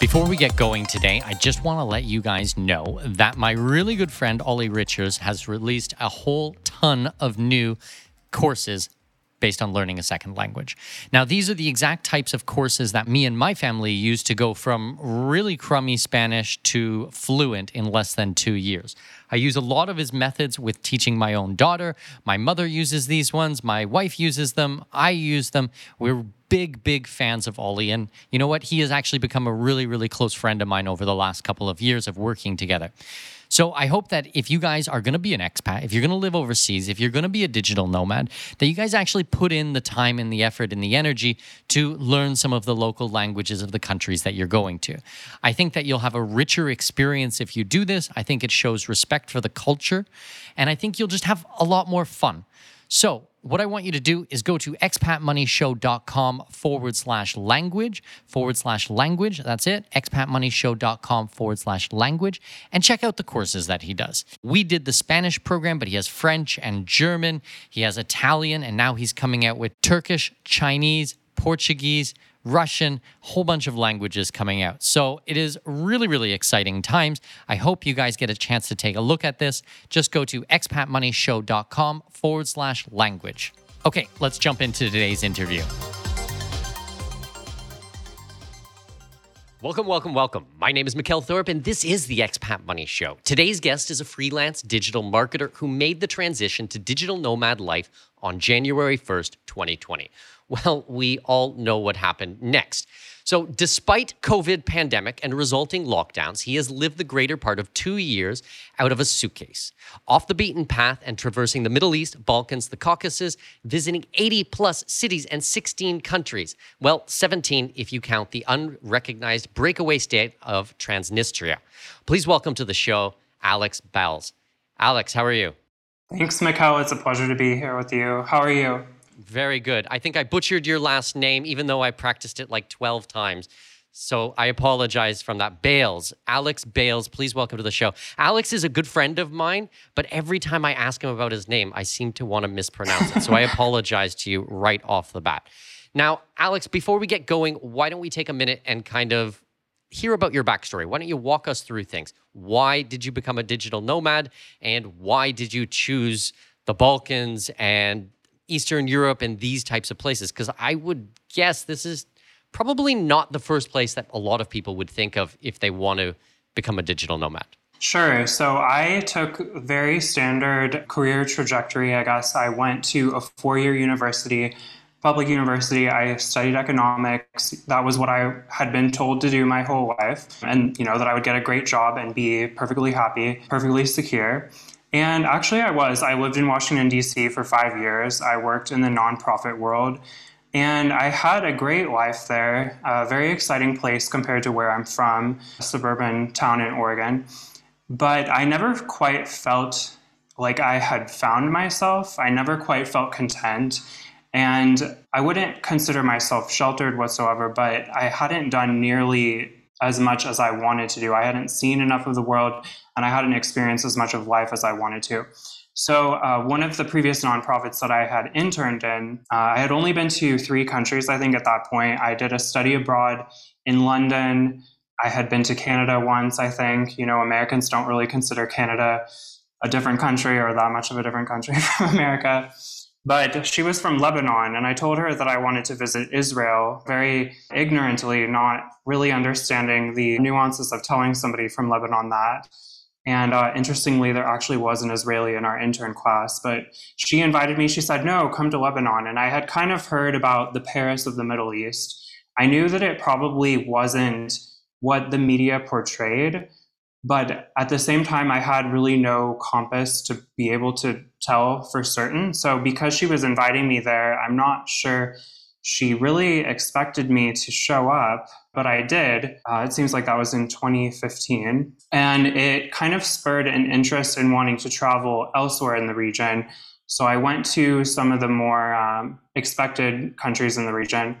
Before we get going today, I just want to let you guys know that my really good friend Ollie Richards has released a whole ton of new courses based on learning a second language. Now, these are the exact types of courses that me and my family use to go from really crummy Spanish to fluent in less than two years. I use a lot of his methods with teaching my own daughter. My mother uses these ones. My wife uses them. I use them. We're big, big fans of Ollie. And you know what? He has actually become a really, really close friend of mine over the last couple of years of working together. So I hope that if you guys are going to be an expat, if you're going to live overseas, if you're going to be a digital nomad, that you guys actually put in the time and the effort and the energy to learn some of the local languages of the countries that you're going to. I think that you'll have a richer experience if you do this. I think it shows respect for the culture, and I think you'll just have a lot more fun. So, what I want you to do is go to expatmoneyshow.com forward slash language, forward slash language. That's it. expatmoneyshow.com forward slash language and check out the courses that he does. We did the Spanish program, but he has French and German. He has Italian, and now he's coming out with Turkish, Chinese, Portuguese, Russian, whole bunch of languages coming out. So it is really, really exciting times. I hope you guys get a chance to take a look at this. Just go to expatmoneyshow.com forward slash language. Okay, let's jump into today's interview. Welcome, welcome, welcome. My name is Mikkel Thorup, and this is the Expat Money Show. Today's guest is a freelance digital marketer who made the transition to digital nomad life on January 1st, 2020. Well, we all know what happened next. So, despite COVID pandemic and resulting lockdowns, he has lived the greater part of 2 years out of a suitcase, off the beaten path and traversing the Middle East, Balkans, the Caucasus, visiting 80 plus cities and 16 countries. Well, 17 if you count the unrecognized breakaway state of Transnistria. Please welcome to the show Alex Bals. Alex, how are you? Thanks, Mikkel. It's a pleasure to be here with you. How are you? Very good. I think I butchered your last name, even though I practiced it like 12 times. So I apologize from that. Bales, Alex Bales, please welcome to the show. Alex is a good friend of mine, but every time I ask him about his name, I seem to want to mispronounce it. So I apologize to you right off the bat. Now, Alex, before we get going, why don't we take a minute and kind of hear about your backstory? Why don't you walk us through things? Why did you become a digital nomad? And why did you choose the Balkans and Eastern Europe and these types of places? Because I would guess this is probably not the first place that a lot of people would think of if they want to become a digital nomad. Sure. So I took very standard career trajectory. I guess I went to a four-year university, public university. I studied economics. That was what I had been told to do my whole life, and you know that I would get a great job and be perfectly happy, perfectly secure. And actually, I was. I lived in Washington, D.C. for five years. I worked in the nonprofit world. And I had a great life there, a very exciting place compared to where I'm from, a suburban town in Oregon. But I never quite felt like I had found myself. I never quite felt content. And I wouldn't consider myself sheltered whatsoever, but I hadn't done nearly as much as I wanted to do. I hadn't seen enough of the world and I hadn't experienced as much of life as I wanted to. So, uh, one of the previous nonprofits that I had interned in, uh, I had only been to three countries, I think, at that point. I did a study abroad in London, I had been to Canada once, I think. You know, Americans don't really consider Canada a different country or that much of a different country from America. But she was from Lebanon, and I told her that I wanted to visit Israel very ignorantly, not really understanding the nuances of telling somebody from Lebanon that. And uh, interestingly, there actually was an Israeli in our intern class, but she invited me. She said, No, come to Lebanon. And I had kind of heard about the Paris of the Middle East. I knew that it probably wasn't what the media portrayed, but at the same time, I had really no compass to be able to tell for certain. So because she was inviting me there, I'm not sure she really expected me to show up, but I did. Uh, it seems like that was in 2015. And it kind of spurred an interest in wanting to travel elsewhere in the region. So I went to some of the more um, expected countries in the region.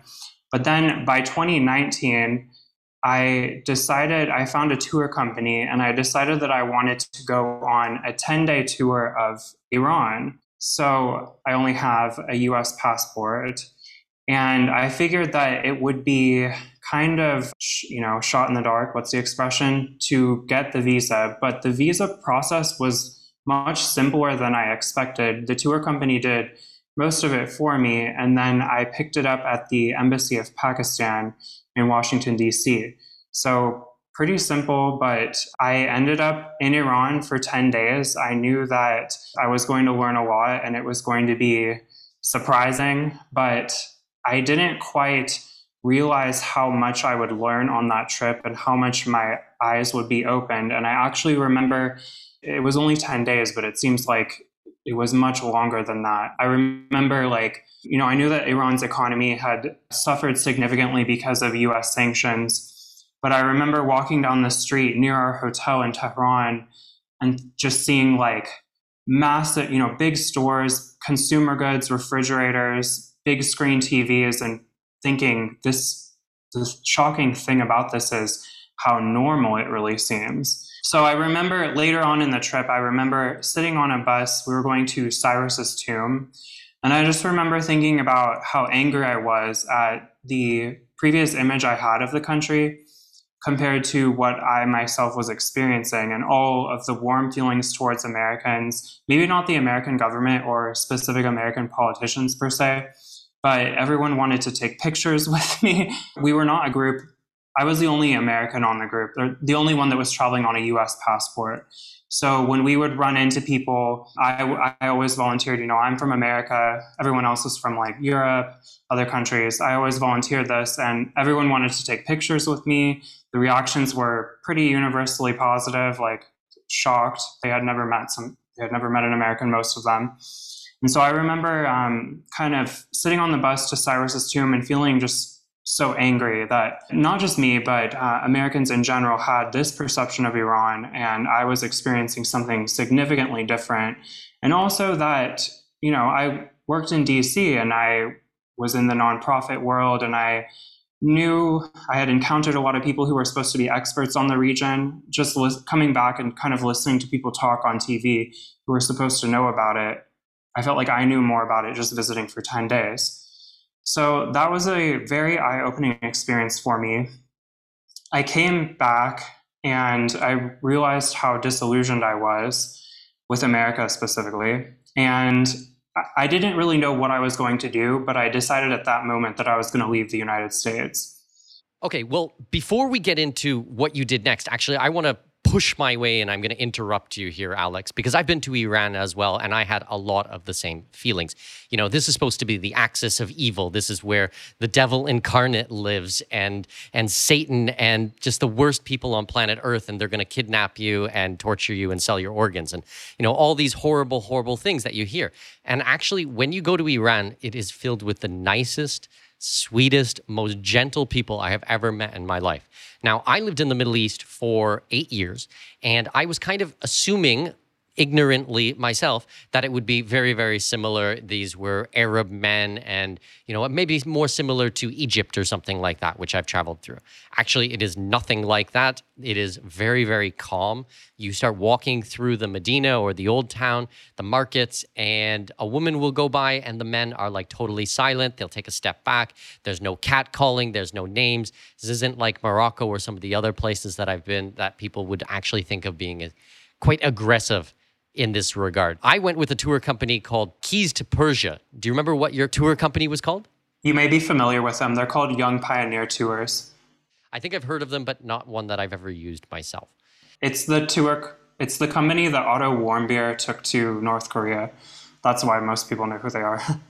But then by 2019, I decided, I found a tour company and I decided that I wanted to go on a 10 day tour of Iran. So I only have a US passport. And I figured that it would be kind of, you know, shot in the dark, what's the expression, to get the visa. But the visa process was much simpler than I expected. The tour company did most of it for me. And then I picked it up at the Embassy of Pakistan in Washington, D.C. So pretty simple, but I ended up in Iran for 10 days. I knew that I was going to learn a lot and it was going to be surprising, but I didn't quite realize how much I would learn on that trip and how much my eyes would be opened. And I actually remember it was only 10 days, but it seems like it was much longer than that. I remember, like, you know, I knew that Iran's economy had suffered significantly because of US sanctions. But I remember walking down the street near our hotel in Tehran and just seeing like massive, you know, big stores, consumer goods, refrigerators, big screen TVs, and thinking this, the shocking thing about this is how normal it really seems. So I remember later on in the trip, I remember sitting on a bus. We were going to Cyrus's tomb. And I just remember thinking about how angry I was at the previous image I had of the country compared to what I myself was experiencing and all of the warm feelings towards Americans, maybe not the American government or specific American politicians per se, but everyone wanted to take pictures with me. We were not a group I was the only American on the group, the only one that was traveling on a US passport. So when we would run into people, I, I always volunteered, you know, I'm from America. Everyone else is from like Europe, other countries. I always volunteered this, and everyone wanted to take pictures with me. The reactions were pretty universally positive, like shocked. They had never met some, they had never met an American, most of them. And so I remember um, kind of sitting on the bus to Cyrus's tomb and feeling just so angry that not just me, but uh, Americans in general had this perception of Iran, and I was experiencing something significantly different. And also that, you know, I worked in DC and I was in the nonprofit world, and I knew I had encountered a lot of people who were supposed to be experts on the region. Just li- coming back and kind of listening to people talk on TV who were supposed to know about it, I felt like I knew more about it just visiting for 10 days. So that was a very eye opening experience for me. I came back and I realized how disillusioned I was with America specifically. And I didn't really know what I was going to do, but I decided at that moment that I was going to leave the United States. Okay, well, before we get into what you did next, actually, I want to push my way and I'm going to interrupt you here, Alex, because I've been to Iran as well and I had a lot of the same feelings. You know, this is supposed to be the axis of evil. This is where the devil incarnate lives and and Satan and just the worst people on planet Earth and they're going to kidnap you and torture you and sell your organs and you know all these horrible horrible things that you hear. And actually when you go to Iran, it is filled with the nicest sweetest, most gentle people I have ever met in my life. Now, I lived in the Middle East for eight years, and I was kind of assuming ignorantly myself that it would be very very similar. These were arab men and you know maybe more similar to egypt or something like that which i've traveled through. Actually it is nothing like that. It is very very calm. You start walking through the medina or the old town the markets and a woman will go by and the men are like totally silent. They'll take a step back. There's no cat calling there's no names. This isn't like morocco or some of the other places that i've been that people would actually think of being quite aggressive in this regard. I went with a tour company called Keys to Persia. Do you remember what your tour company was called? You may be familiar with them. They're called Young Pioneer Tours. I think I've heard of them, but not one that I've ever used myself. It's the tour. It's the company that Otto Warmbier took to North Korea. That's why most people know who they are.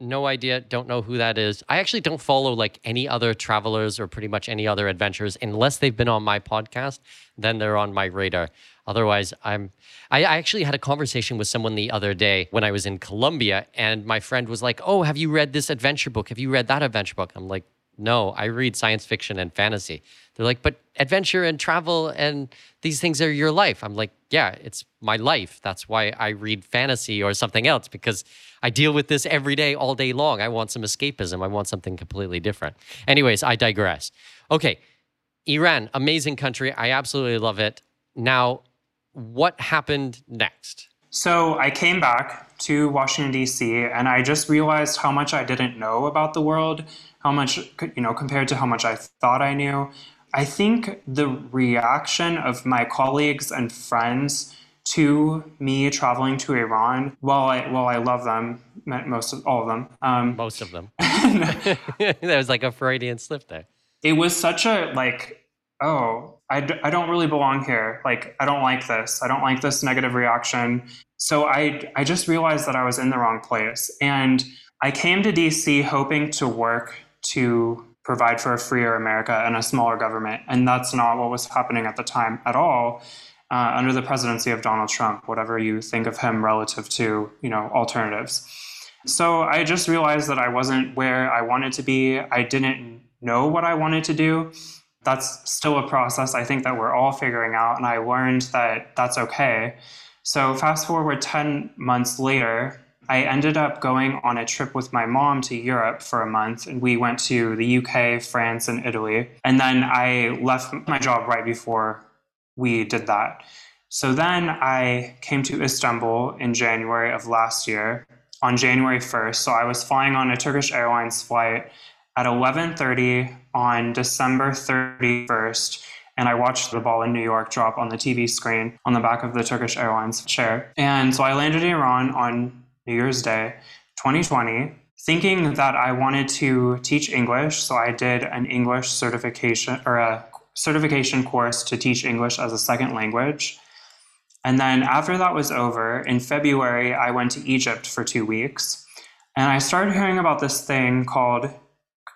no idea don't know who that is i actually don't follow like any other travelers or pretty much any other adventures unless they've been on my podcast then they're on my radar Otherwise, I'm. I actually had a conversation with someone the other day when I was in Colombia, and my friend was like, "Oh, have you read this adventure book? Have you read that adventure book?" I'm like, "No, I read science fiction and fantasy." They're like, "But adventure and travel and these things are your life." I'm like, "Yeah, it's my life. That's why I read fantasy or something else because I deal with this every day, all day long. I want some escapism. I want something completely different." Anyways, I digress. Okay, Iran, amazing country. I absolutely love it. Now, what happened next? So I came back to Washington D.C. and I just realized how much I didn't know about the world, how much you know compared to how much I thought I knew. I think the reaction of my colleagues and friends to me traveling to Iran, while I while I love them, most of all of them, um, most of them, that was like a Freudian slip there. It was such a like, oh, I d- I don't really belong here. Like, I don't like this. I don't like this negative reaction. So I, I just realized that I was in the wrong place. And I came to DC hoping to work to provide for a freer America and a smaller government. And that's not what was happening at the time at all. Uh, under the presidency of Donald Trump, whatever you think of him relative to, you know, alternatives. So I just realized that I wasn't where I wanted to be. I didn't know what I wanted to do that's still a process I think that we're all figuring out. And I learned that that's okay. So, fast forward 10 months later, I ended up going on a trip with my mom to Europe for a month, and we went to the UK, France, and Italy. And then I left my job right before we did that. So then I came to Istanbul in January of last year on January 1st. So I was flying on a Turkish Airlines flight at 11:30 on December 31st and I watched the ball in New York drop on the TV screen on the back of the Turkish Airlines chair. And so I landed in Iran on New Year's Day 2020 thinking that I wanted to teach English, so I did an English certification or a certification course to teach English as a second language. And then after that was over, in February, I went to Egypt for two weeks. And I started hearing about this thing called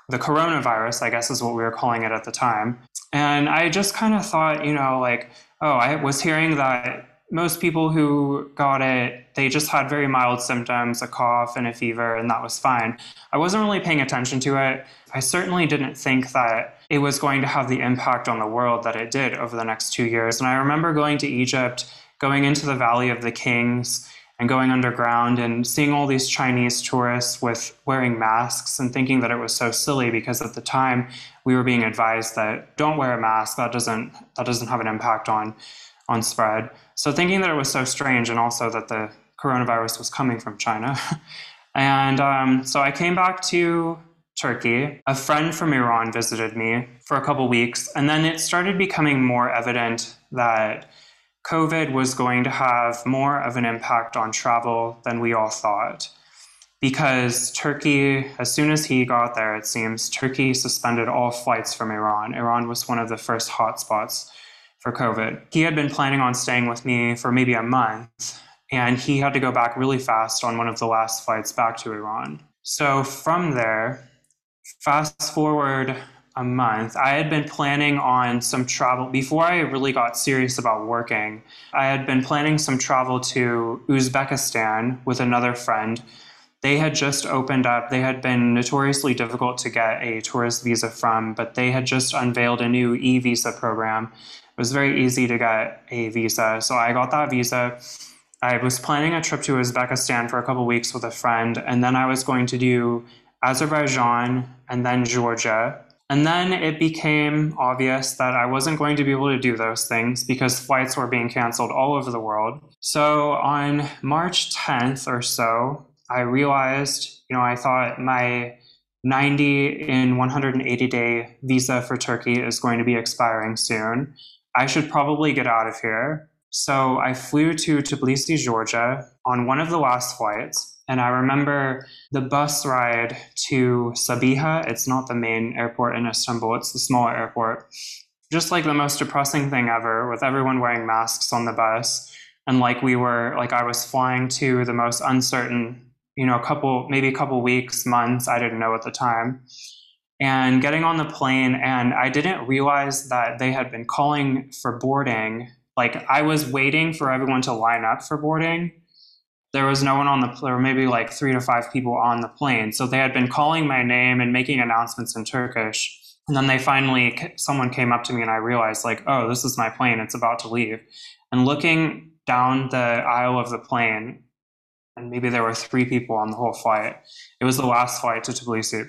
the coronavirus, I guess is what we were calling it at the time. And I just kind of thought, you know, like, oh, I was hearing that most people who got it, they just had very mild symptoms, a cough and a fever, and that was fine. I wasn't really paying attention to it. I certainly didn't think that it was going to have the impact on the world that it did over the next two years. And I remember going to Egypt, going into the Valley of the Kings, and going underground and seeing all these Chinese tourists with wearing masks and thinking that it was so silly because at the time we were being advised that don't wear a mask that doesn't that doesn't have an impact on on spread. So thinking that it was so strange and also that the coronavirus was coming from China. and um, so I came back to Turkey. A friend from Iran visited me for a couple weeks, and then it started becoming more evident that COVID was going to have more of an impact on travel than we all thought. Because Turkey, as soon as he got there, it seems, Turkey suspended all flights from Iran. Iran was one of the first hotspots for COVID. He had been planning on staying with me for maybe a month, and he had to go back really fast on one of the last flights back to Iran. So from there, fast forward a month. I had been planning on some travel before I really got serious about working. I had been planning some travel to Uzbekistan with another friend. They had just opened up, they had been notoriously difficult to get a tourist visa from, but they had just unveiled a new e visa program. It was very easy to get a visa. So I got that visa I was planning a trip to Uzbekistan for a couple weeks with a friend, and then I was going to do Azerbaijan and then Georgia. And then it became obvious that I wasn't going to be able to do those things because flights were being canceled all over the world. So on March 10th or so, I realized, you know, I thought my 90 in 180 day visa for Turkey is going to be expiring soon. I should probably get out of here. So I flew to Tbilisi, Georgia on one of the last flights. And I remember the bus ride to Sabiha. It's not the main airport in Istanbul, it's the smaller airport. Just like the most depressing thing ever, with everyone wearing masks on the bus. And like we were, like I was flying to the most uncertain, you know, a couple, maybe a couple weeks, months, I didn't know at the time. And getting on the plane, and I didn't realize that they had been calling for boarding like I was waiting for everyone to line up for boarding. There was no one on the there were maybe like three to five people on the plane. So they had been calling my name and making announcements in Turkish. And then they finally someone came up to me and I realized like, oh, this is my plane. It's about to leave. And looking down the aisle of the plane, and maybe there were three people on the whole flight. It was the last flight to Tbilisi.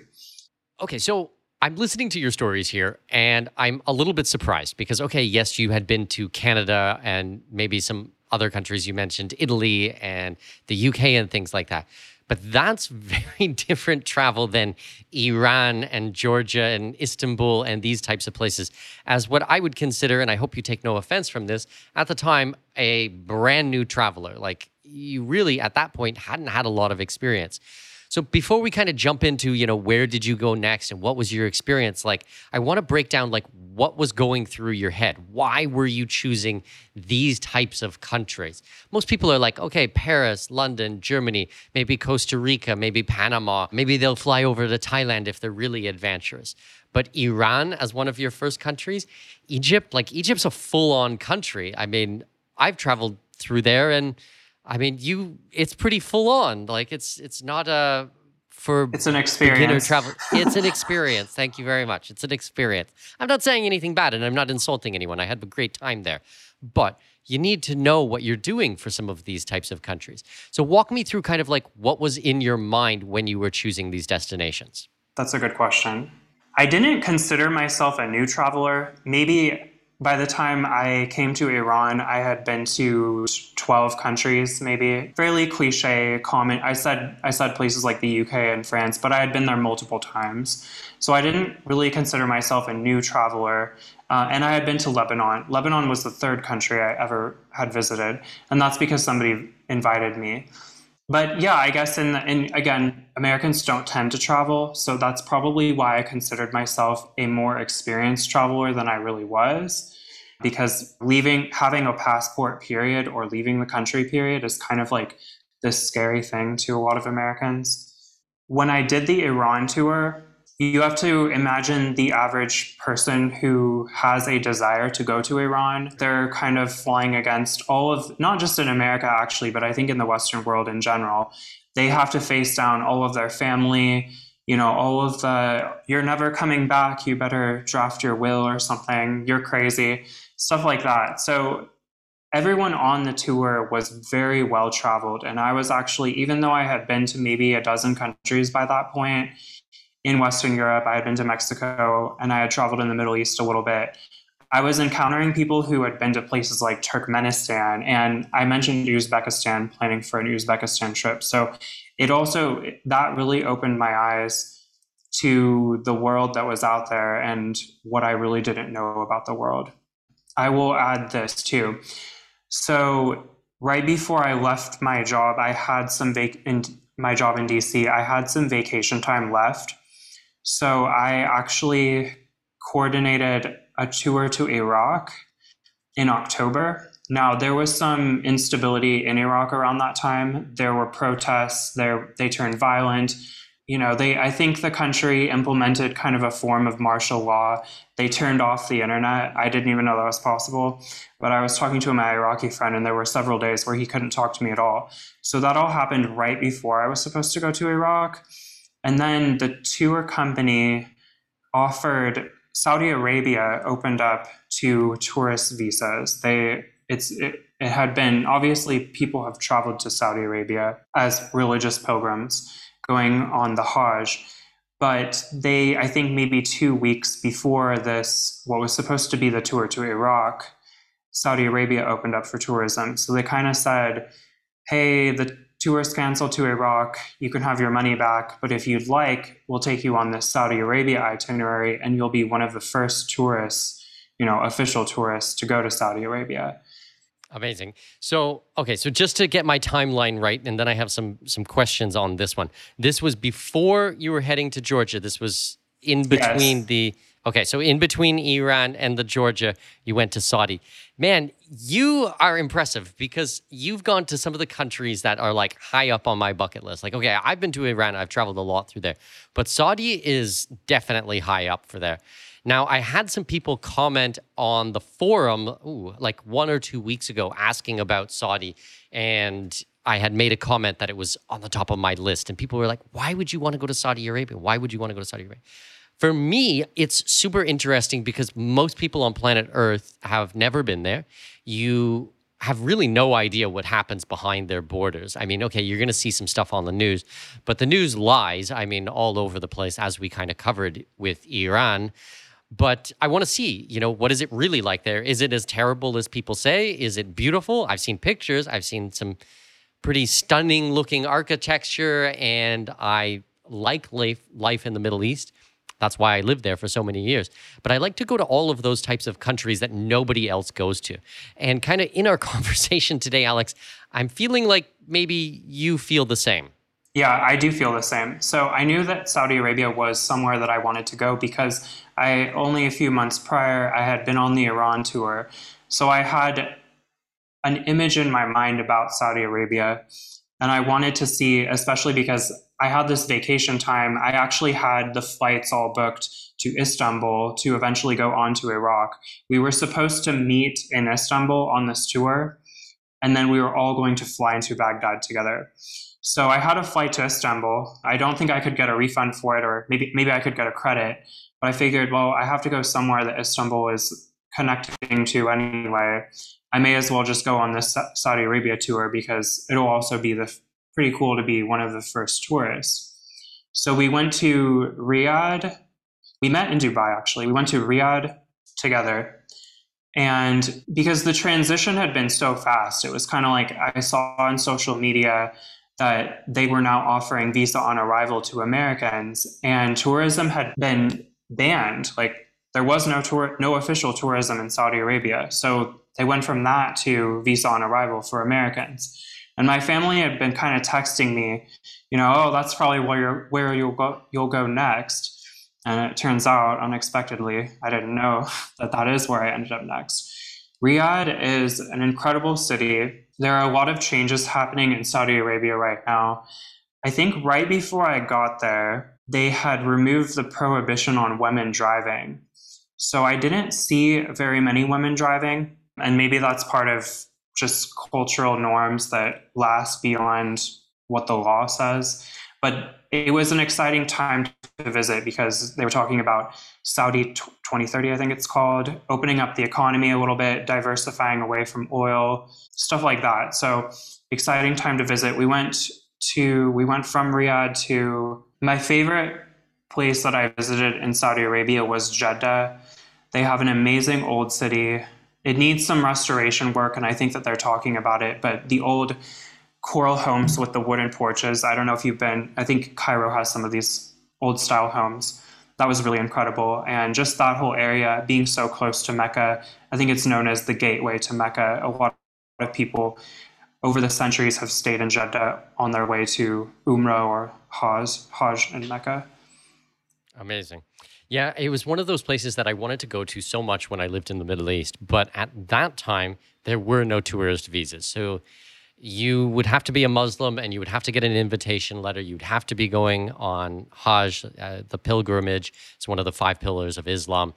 Okay, so I'm listening to your stories here and I'm a little bit surprised because, okay, yes, you had been to Canada and maybe some other countries you mentioned, Italy and the UK and things like that. But that's very different travel than Iran and Georgia and Istanbul and these types of places, as what I would consider, and I hope you take no offense from this, at the time, a brand new traveler. Like you really, at that point, hadn't had a lot of experience. So before we kind of jump into, you know, where did you go next and what was your experience like? I want to break down like what was going through your head. Why were you choosing these types of countries? Most people are like, okay, Paris, London, Germany, maybe Costa Rica, maybe Panama, maybe they'll fly over to Thailand if they're really adventurous. But Iran as one of your first countries, Egypt, like Egypt's a full-on country. I mean, I've traveled through there and I mean, you it's pretty full on. Like it's it's not a for it's an experience. Beginner travel. It's an experience. Thank you very much. It's an experience. I'm not saying anything bad, and I'm not insulting anyone. I had a great time there, but you need to know what you're doing for some of these types of countries. So walk me through kind of like what was in your mind when you were choosing these destinations. That's a good question. I didn't consider myself a new traveler. Maybe by the time I came to Iran, I had been to 12 countries, maybe. Fairly cliche comment. I said I said places like the UK and France, but I had been there multiple times. So I didn't really consider myself a new traveler. Uh, and I had been to Lebanon. Lebanon was the third country I ever had visited, and that's because somebody invited me. But yeah, I guess in, in again, Americans don't tend to travel, so that's probably why I considered myself a more experienced traveler than I really was. Because leaving, having a passport period or leaving the country period is kind of like this scary thing to a lot of Americans. When I did the Iran tour, you have to imagine the average person who has a desire to go to Iran. They're kind of flying against all of, not just in America actually, but I think in the Western world in general. They have to face down all of their family, you know, all of the, you're never coming back, you better draft your will or something, you're crazy, stuff like that. So everyone on the tour was very well traveled. And I was actually, even though I had been to maybe a dozen countries by that point, in Western Europe. I had been to Mexico and I had traveled in the Middle East a little bit. I was encountering people who had been to places like Turkmenistan, and I mentioned Uzbekistan, planning for an Uzbekistan trip. So it also, that really opened my eyes to the world that was out there and what I really didn't know about the world. I will add this too. So, right before I left my job, I had some vac- in my job in DC, I had some vacation time left so I actually coordinated a tour to Iraq in October. Now there was some instability in Iraq around that time. There were protests. There they turned violent. You know, they I think the country implemented kind of a form of martial law. They turned off the internet. I didn't even know that was possible. But I was talking to my Iraqi friend and there were several days where he couldn't talk to me at all. So that all happened right before I was supposed to go to Iraq. And then the tour company offered Saudi Arabia opened up to tourist visas. They it's it, it had been obviously people have traveled to Saudi Arabia as religious pilgrims going on the Hajj. But they, I think maybe two weeks before this, what was supposed to be the tour to Iraq, Saudi Arabia opened up for tourism. So they kind of said, hey, the tour's canceled to Iraq. You can have your money back. But if you'd like, we'll take you on this Saudi Arabia itinerary and you'll be one of the first tourists, you know, official tourists to go to Saudi Arabia. Amazing. So, okay, so just to get my timeline right, and then I have some some questions on this one. This was before you were heading to Georgia. This was in between yes. the Okay, so in between Iran and the Georgia, you went to Saudi. Man, you are impressive because you've gone to some of the countries that are like high up on my bucket list. Like, okay, I've been to Iran, I've traveled a lot through there, but Saudi is definitely high up for there. Now, I had some people comment on the forum, ooh, like one or two weeks ago, asking about Saudi, and I had made a comment that it was on the top of my list, and people were like, "Why would you want to go to Saudi Arabia? Why would you want to go to Saudi Arabia?" For me, it's super interesting because most people on planet Earth have never been there. You have really no idea what happens behind their borders. I mean, okay, you're going to see some stuff on the news, but the news lies, I mean, all over the place, as we kind of covered with Iran. But I want to see, you know, what is it really like there? Is it as terrible as people say? Is it beautiful? I've seen pictures, I've seen some pretty stunning looking architecture, and I like life, life in the Middle East. That's why I lived there for so many years. But I like to go to all of those types of countries that nobody else goes to. And kind of in our conversation today, Alex, I'm feeling like maybe you feel the same. Yeah, I do feel the same. So I knew that Saudi Arabia was somewhere that I wanted to go because I only a few months prior I had been on the Iran tour. So I had an image in my mind about Saudi Arabia and I wanted to see especially because I had this vacation time. I actually had the flights all booked to Istanbul to eventually go on to Iraq. We were supposed to meet in Istanbul on this tour, and then we were all going to fly into Baghdad together. So I had a flight to Istanbul. I don't think I could get a refund for it, or maybe maybe I could get a credit. But I figured, well, I have to go somewhere that Istanbul is connecting to anyway. I may as well just go on this Saudi Arabia tour because it'll also be the pretty cool to be one of the first tourists. So we went to Riyadh. We met in Dubai, actually. We went to Riyadh together. And because the transition had been so fast, it was kind of like I saw on social media that they were now offering visa on arrival to Americans, and tourism had been banned. Like there was no tour, no official tourism in Saudi Arabia. So they went from that to visa on arrival for Americans. And my family had been kind of texting me, you know, oh, that's probably where you're, where you'll go you'll go next. And it turns out, unexpectedly, I didn't know that that is where I ended up next. Riyadh is an incredible city. There are a lot of changes happening in Saudi Arabia right now. I think right before I got there, they had removed the prohibition on women driving. So I didn't see very many women driving. And maybe that's part of just cultural norms that last beyond what the law says. But it was an exciting time to visit because they were talking about Saudi 2030, I think it's called, opening up the economy a little bit, diversifying away from oil, stuff like that. So exciting time to visit. We went to we went from Riyadh to my favorite place that I visited in Saudi Arabia was Jeddah. They have an amazing old city it needs some restoration work, and I think that they're talking about it. But the old coral homes with the wooden porches, I don't know if you've been, I think Cairo has some of these old style homes. That was really incredible. And just that whole area being so close to Mecca, I think it's known as the gateway to Mecca. A lot of people over the centuries have stayed in Jeddah on their way to Umrah or Hajj, Hajj in Mecca. Amazing. Yeah, it was one of those places that I wanted to go to so much when I lived in the Middle East. But at that time, there were no tourist visas. So you would have to be a Muslim and you would have to get an invitation letter. You'd have to be going on Hajj, uh, the pilgrimage. It's one of the five pillars of Islam.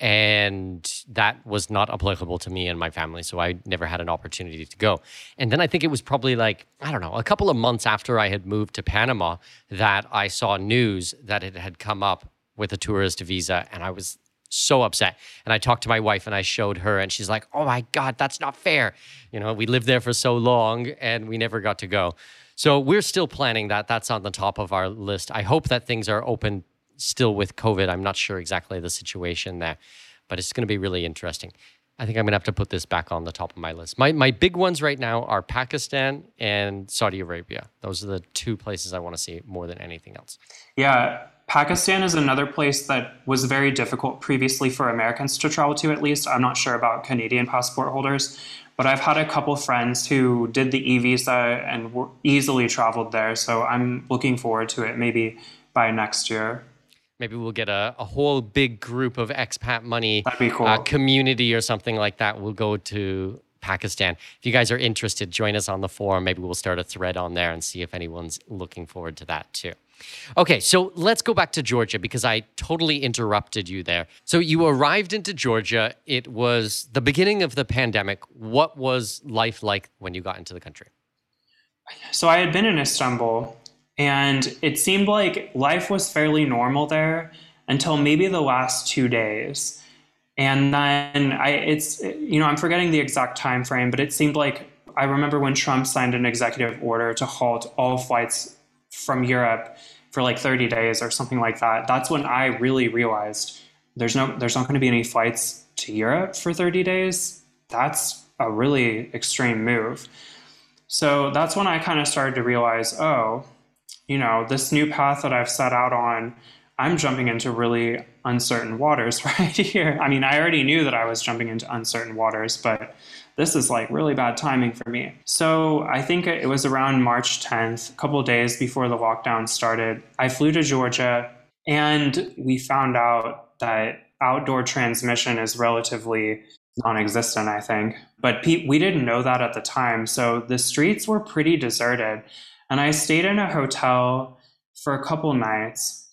And that was not applicable to me and my family. So I never had an opportunity to go. And then I think it was probably like, I don't know, a couple of months after I had moved to Panama that I saw news that it had come up with a tourist visa. And I was so upset. And I talked to my wife and I showed her, and she's like, "Oh my God, that's not fair." You know, we lived there for so long and we never got to go. So we're still planning that. That's on the top of our list. I hope that things are open still with COVID. I'm not sure exactly the situation there, but it's going to be really interesting. I think I'm going to have to put this back on the top of my list. My, my big ones right now are Pakistan and Saudi Arabia. Those are the two places I want to see more than anything else. Yeah, Pakistan is another place that was very difficult previously for Americans to travel to, at least. I'm not sure about Canadian passport holders, but I've had a couple friends who did the e visa and easily traveled there. So I'm looking forward to it maybe by next year maybe we'll get a, a whole big group of expat money cool. uh, community or something like that. We'll go to Pakistan. If you guys are interested, join us on the forum. Maybe we'll start a thread on there and see if anyone's looking forward to that too. Okay, so let's go back to Georgia because I totally interrupted you there. So you arrived into Georgia. It was the beginning of the pandemic. What was life like when you got into the country? So I had been in Istanbul and it seemed like life was fairly normal there until maybe the last two days. And then I, it's, you know, I'm forgetting the exact time frame, but it seemed like I remember when Trump signed an executive order to halt all flights from Europe for like 30 days or something like that. That's when I really realized there's no, there's not going to be any flights to Europe for 30 days. That's a really extreme move. So that's when I kind of started to realize, oh, you know, this new path that I've set out on, I'm jumping into really uncertain waters right here. I mean, I already knew that I was jumping into uncertain waters, but this is like really bad timing for me. So I think it was around March 10th, a couple days before the lockdown started. I flew to Georgia and we found out that outdoor transmission is relatively non existent, I think. But pe- we didn't know that at the time. So the streets were pretty deserted. And I stayed in a hotel for a couple nights.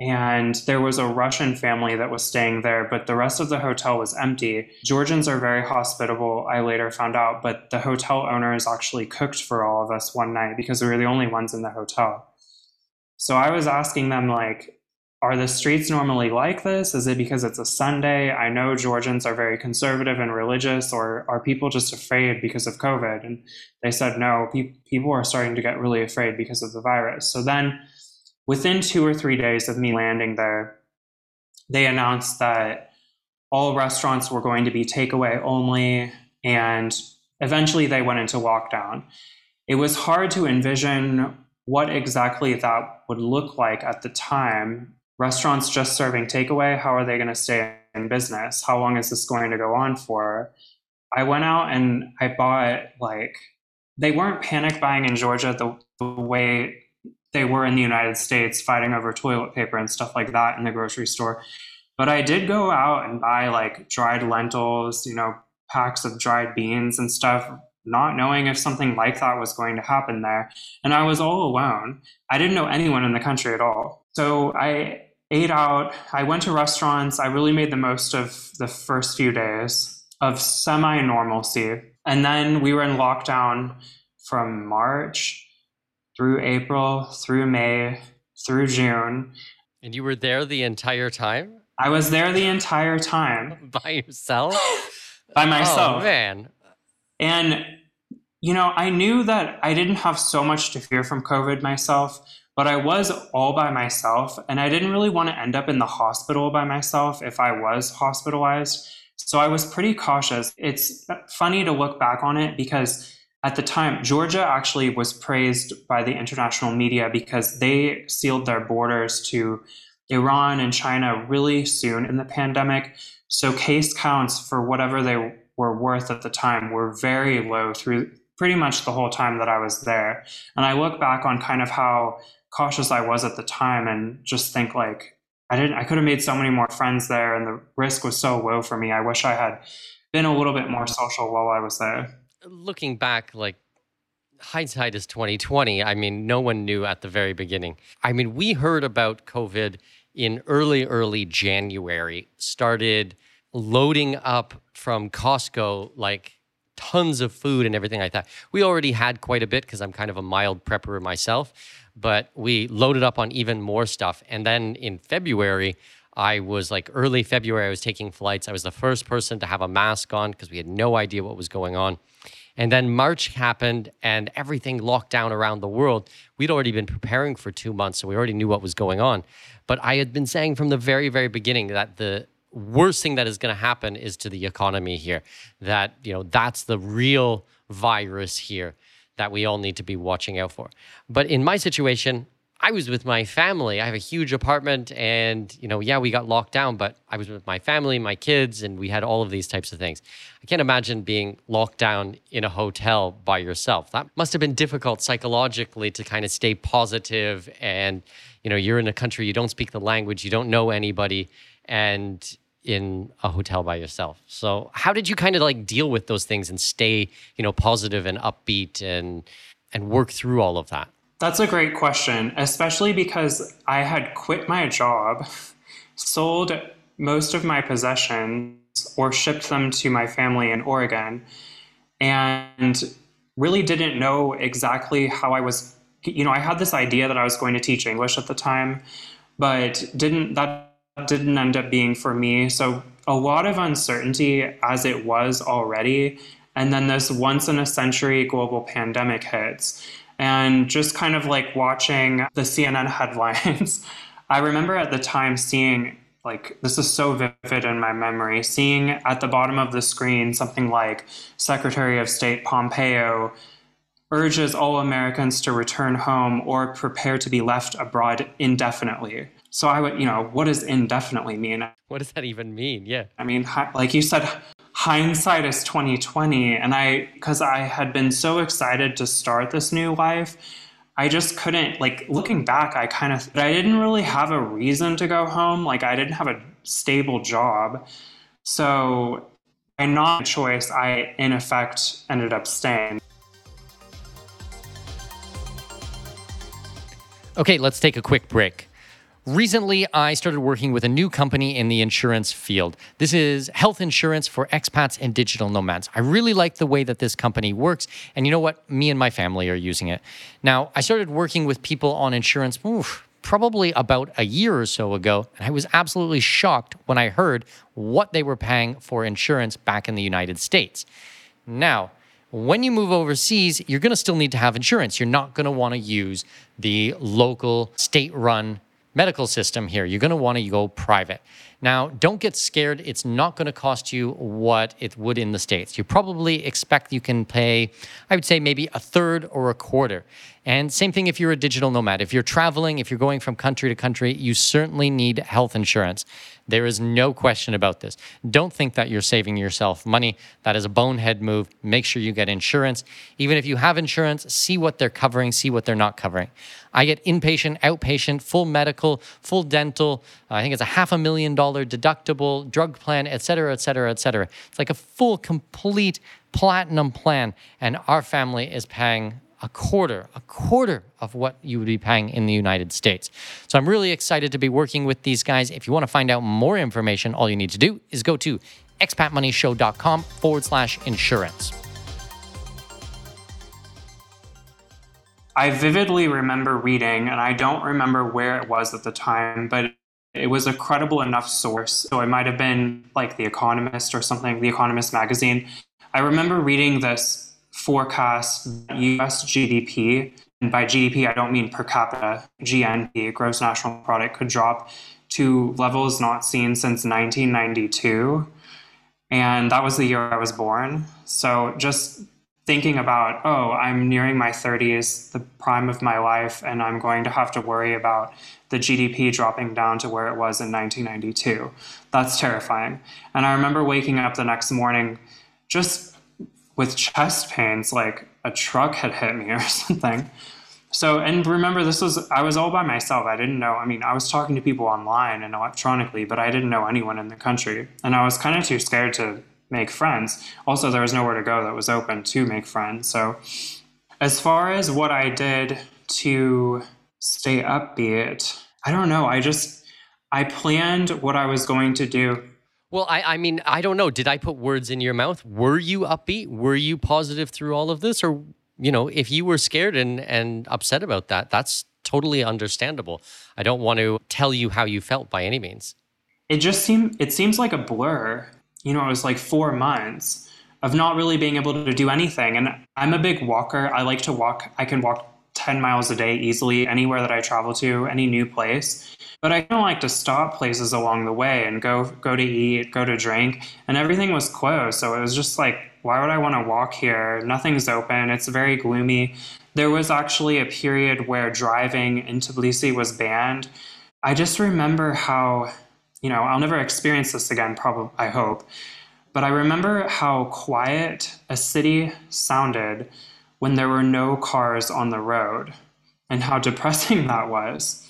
And there was a Russian family that was staying there, but the rest of the hotel was empty. Georgians are very hospitable, I later found out, but the hotel owners actually cooked for all of us one night because we were the only ones in the hotel. So I was asking them, like, are the streets normally like this? Is it because it's a Sunday? I know Georgians are very conservative and religious, or are people just afraid because of COVID? And they said no, pe- people are starting to get really afraid because of the virus. So then, within two or three days of me landing there, they announced that all restaurants were going to be takeaway only, and eventually they went into lockdown. It was hard to envision what exactly that would look like at the time restaurants just serving takeaway, how are they going to stay in business? How long is this going to go on for? I went out and I bought like they weren't panic buying in Georgia the, the way they were in the United States, fighting over toilet paper and stuff like that in the grocery store. But I did go out and buy like dried lentils, you know, packs of dried beans and stuff, not knowing if something like that was going to happen there. And I was all alone. I didn't know anyone in the country at all. So I ate out. I went to restaurants. I really made the most of the first few days of semi normalcy. And then we were in lockdown from March through April, through May, through June. And you were there the entire time? I was there the entire time. By yourself? By myself. Oh, man. And, you know, I knew that I didn't have so much to fear from COVID myself, but I was all by myself and I didn't really want to end up in the hospital by myself if I was hospitalized. So I was pretty cautious. It's funny to look back on it because at the time, Georgia actually was praised by the international media because they sealed their borders to Iran and China really soon in the pandemic. So case counts for whatever they were worth at the time were very low through pretty much the whole time that I was there. And I look back on kind of how cautious I was at the time and just think like I didn't I could have made so many more friends there and the risk was so low for me. I wish I had been a little bit more social while I was there. Looking back like hindsight is 2020. I mean, no one knew at the very beginning. I mean, we heard about COVID in early early January, started loading up from Costco like tons of food and everything like that. We already had quite a bit because I'm kind of a mild prepper myself but we loaded up on even more stuff. And then in February, I was like early February, I was taking flights. I was the first person to have a mask on because we had no idea what was going on. And then March happened and everything locked down around the world. We'd already been preparing for two months, so we already knew what was going on. But I had been saying from the very, very beginning that the worst thing that is going to happen is to the economy here. That, you know, that's the real virus here that we all need to be watching out for. But in my situation, I was with my family. I have a huge apartment and, you know, yeah, we got locked down, but I was with my family, my kids, and we had all of these types of things. I can't imagine being locked down in a hotel by yourself. That must have been difficult psychologically to kind of stay positive and, you know, you're in a country you don't speak the language, you don't know anybody and in a hotel by yourself. So, how did you kind of like deal with those things and stay, you know, positive and upbeat and and work through all of that? That's a great question, especially because I had quit my job, sold most of my possessions, or shipped them to my family in Oregon, and really didn't know exactly how I was. You know, I had this idea that I was going to teach English at the time, but didn't that didn't end up being for me. So a lot of uncertainty as it was already, and then this once in a century global pandemic hits and just kind of like watching the CNN headlines. I remember at the time seeing, like, this is so vivid in my memory, seeing at the bottom of the screen something like Secretary of State Pompeo urges all Americans to return home or prepare to be left abroad indefinitely. So I would, you know, what does indefinitely mean? What does that even mean? Yeah. I mean, like you said, hindsight is 2020 and i because i had been so excited to start this new life i just couldn't like looking back i kind of i didn't really have a reason to go home like i didn't have a stable job. So by not choice i in effect ended up staying. Okay let's take a quick break Recently, I started working with a new company in the insurance field. This is health insurance for expats and digital nomads. I really like the way that this company works. And you know what? Me and my family are using it. Now, I started working with people on insurance oof, probably about a year or so ago. And I was absolutely shocked when I heard what they were paying for insurance back in the United States. Now, when you move overseas, you're going to still need to have insurance. You're not going to want to use the local state run medical system here. You're going to want to go private. Now, don't get scared. It's not going to cost you what it would in the States. You probably expect you can pay, I would say, maybe a third or a quarter. And same thing if you're a digital nomad. If you're traveling, if you're going from country to country, you certainly need health insurance. There is no question about this. Don't think that you're saving yourself money. That is a bonehead move. Make sure you get insurance. Even if you have insurance, see what they're covering, see what they're not covering. I get inpatient, outpatient, full medical, full dental. I think it's a half a million dollar deductible, drug plan, et cetera, et cetera, et cetera. It's like a full, complete platinum plan. And our family is paying a quarter, a quarter of what you would be paying in the United States. So I'm really excited to be working with these guys. If you want to find out more information, all you need to do is go to expatmoneyshow.com forward slash insurance. I vividly remember reading, and I don't remember where it was at the time, but it was a credible enough source. So it might have been like The Economist or something, The Economist magazine. I remember reading this forecast US GDP, and by GDP, I don't mean per capita, GNP, gross national product, could drop to levels not seen since 1992. And that was the year I was born. So just thinking about, oh, I'm nearing my 30s, the prime of my life, and I'm going to have to worry about the GDP dropping down to where it was in 1992. That's terrifying. And I remember waking up the next morning just with chest pains, like a truck had hit me or something. So, and remember, this was, I was all by myself. I didn't know, I mean, I was talking to people online and electronically, but I didn't know anyone in the country. And I was kind of too scared to make friends. Also, there was nowhere to go that was open to make friends. So, as far as what I did to stay upbeat, I don't know. I just, I planned what I was going to do well, I, I mean, I don't know. Did I put words in your mouth? Were you upbeat? Were you positive through all of this? Or, you know, if you were scared and, and upset about that, that's totally understandable. I don't want to tell you how you felt by any means. it just seemed it seems like a blur. You know, it was like four months of not really being able to do anything. And I'm a big walker. I like to walk. I can walk 10 miles a day easily anywhere that I travel to, any new place. But I don't like to stop places along the way and go go to eat, go to drink, and everything was closed. So it was just like, why would I want to walk here? Nothing's open. It's very gloomy. There was actually a period where driving into Tbilisi was banned. I just remember how, you know, I'll never experience this again, probably, I hope. But I remember how quiet a city sounded when there were no cars on the road and how depressing that was.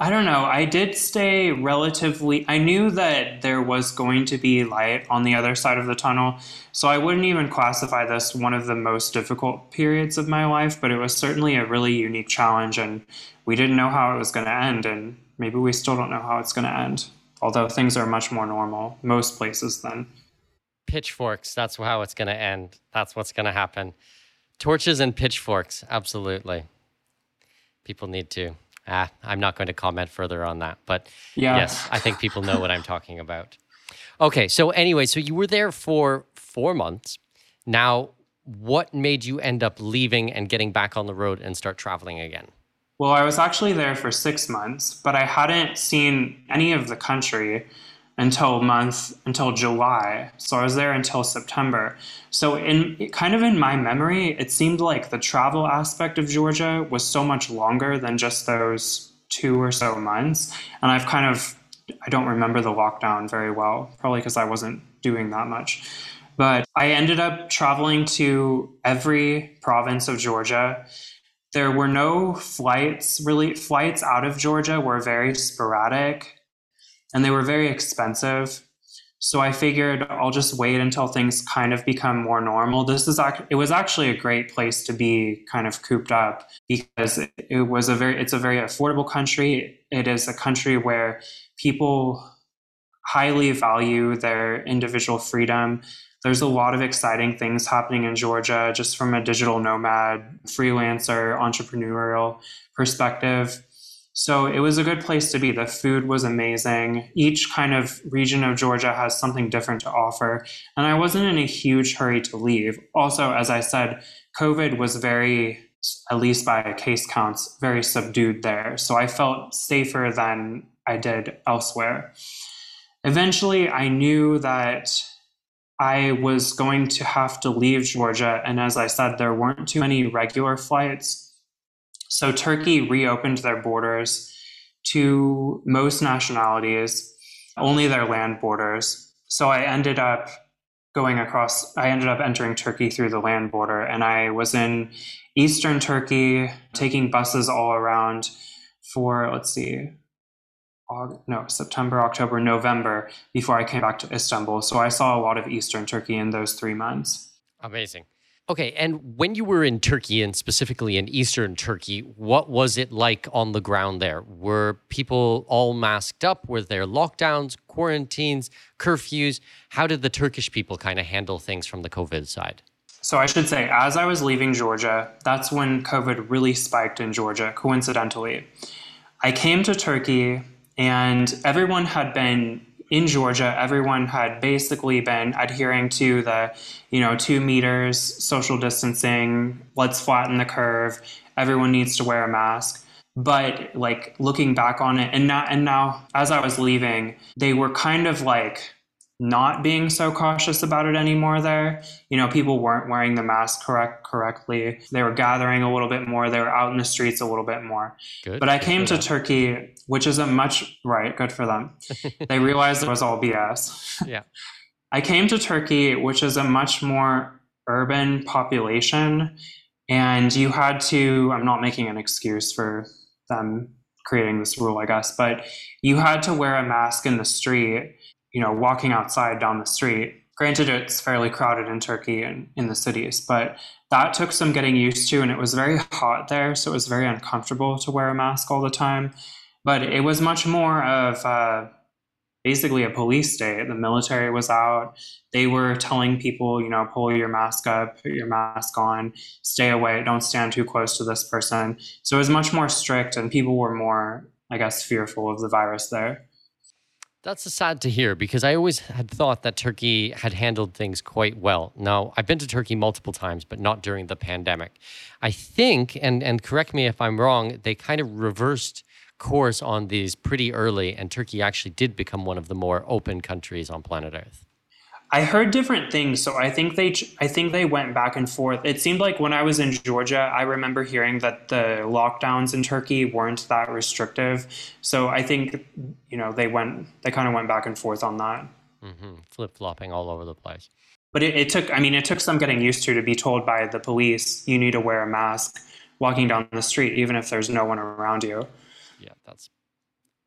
I don't know. I did stay relatively. I knew that there was going to be light on the other side of the tunnel. So I wouldn't even classify this one of the most difficult periods of my life, but it was certainly a really unique challenge. And we didn't know how it was going to end. And maybe we still don't know how it's going to end, although things are much more normal, most places then. Pitchforks. That's how it's going to end. That's what's going to happen. Torches and pitchforks. Absolutely. People need to ah, I'm not going to comment further on that. But yeah. yes, I think people know what I'm talking about. Okay, so anyway, so you were there for four months. Now, what made you end up leaving and getting back on the road and start traveling again? Well, I was actually there for six months, but I hadn't seen any of the country until month until July. So I was there until September. So in kind of in my memory, it seemed like the travel aspect of Georgia was so much longer than just those two or so months. And I've kind of I don't remember the lockdown very well, probably because I wasn't doing that much. But I ended up traveling to every province of Georgia. There were no flights, really, flights out of Georgia were very sporadic and they were very expensive. So I figured I'll just wait until things kind of become more normal. This is it was actually a great place to be kind of cooped up because it was a very it's a very affordable country. It is a country where people highly value their individual freedom. There's a lot of exciting things happening in Georgia just from a digital nomad, freelancer, entrepreneurial perspective. So it was a good place to be. The food was amazing. Each kind of region of Georgia has something different to offer. And I wasn't in a huge hurry to leave. Also, as I said, COVID was very, at least by case counts, very subdued there. So I felt safer than I did elsewhere. Eventually, I knew that I was going to have to leave Georgia. And as I said, there weren't too many regular flights so Turkey reopened their borders to most nationalities, only their land borders. So I ended up going across, I ended up entering Turkey through the land border, and I was in eastern Turkey taking buses all around for, let's see, no, September, October, November before I came back to Istanbul. So I saw a lot of eastern Turkey in those three months. Amazing. Okay, and when you were in Turkey and specifically in eastern Turkey, what was it like on the ground there? Were people all masked up? Were there lockdowns, quarantines, curfews? How did the Turkish people kind of handle things from the COVID side? So I should say, as I was leaving Georgia, that's when COVID really spiked in Georgia, coincidentally. I came to Turkey and everyone had been in Georgia, everyone had basically been adhering to the, you know, two meters, social distancing, let's flatten the curve, everyone needs to wear a mask. But like looking back on it, and now, and now as I was leaving, they were kind of like not being so cautious about it anymore there. You know, people weren't wearing the mask correct correctly. They were gathering a little bit more. They were out in the streets a little bit more. Good. But I came to Turkey, which is a much right, good for them. they realized it was all BS. Yeah. I came to Turkey, which is a much more urban population. And you had to, I'm not making an excuse for them creating this rule, I guess, but you had to wear a mask in the street you know, walking outside down the street. Granted, it's fairly crowded in Turkey and in the cities, but that took some getting used to, and it was very hot there, so it was very uncomfortable to wear a mask all the time. But it was much more of uh, basically a police state. The military was out. They were telling people, you know, pull your mask up, put your mask on, stay away, don't stand too close to this person. So it was much more strict, and people were more, I guess, fearful of the virus there. That's sad to hear because I always had thought that Turkey had handled things quite well. Now, I've been to Turkey multiple times, but not during the pandemic. I think, and, and correct me if I'm wrong, they kind of reversed course on these pretty early, and Turkey actually did become one of the more open countries on planet Earth. I heard different things, so I think they I think they went back and forth. It seemed like when I was in Georgia, I remember hearing that the lockdowns in Turkey weren't that restrictive. So I think you know they went they kind of went back and forth on that. Mm-hmm. Flip flopping all over the place. But it, it took I mean it took some getting used to to be told by the police you need to wear a mask walking down the street even if there's no one around you. Yeah, that's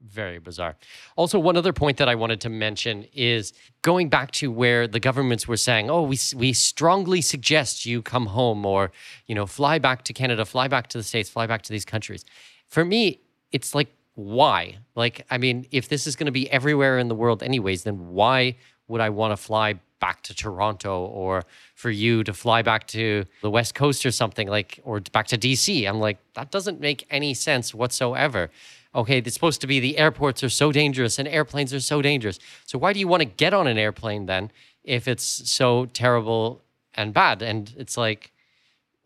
very bizarre. Also, one other point that I wanted to mention is going back to where the governments were saying, "Oh, we we strongly suggest you come home or, you know, fly back to Canada, fly back to the states, fly back to these countries." For me, it's like why? Like I mean, if this is going to be everywhere in the world anyways, then why would I want to fly back to Toronto or for you to fly back to the West Coast or something like or back to DC? I'm like that doesn't make any sense whatsoever okay, it's supposed to be the airports are so dangerous and airplanes are so dangerous. So why do you want to get on an airplane then if it's so terrible and bad? And it's like,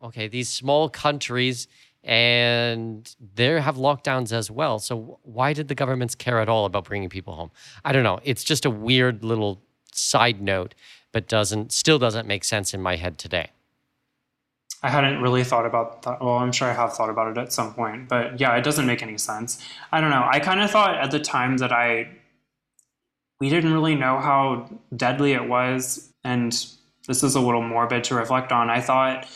okay, these small countries and they have lockdowns as well. So why did the governments care at all about bringing people home? I don't know. It's just a weird little side note, but doesn't still doesn't make sense in my head today. I hadn't really thought about that. Well, I'm sure I have thought about it at some point, but yeah, it doesn't make any sense. I don't know. I kind of thought at the time that I, we didn't really know how deadly it was. And this is a little morbid to reflect on. I thought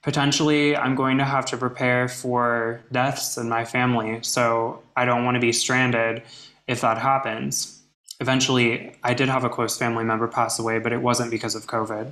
potentially I'm going to have to prepare for deaths in my family. So I don't want to be stranded if that happens. Eventually, I did have a close family member pass away, but it wasn't because of COVID.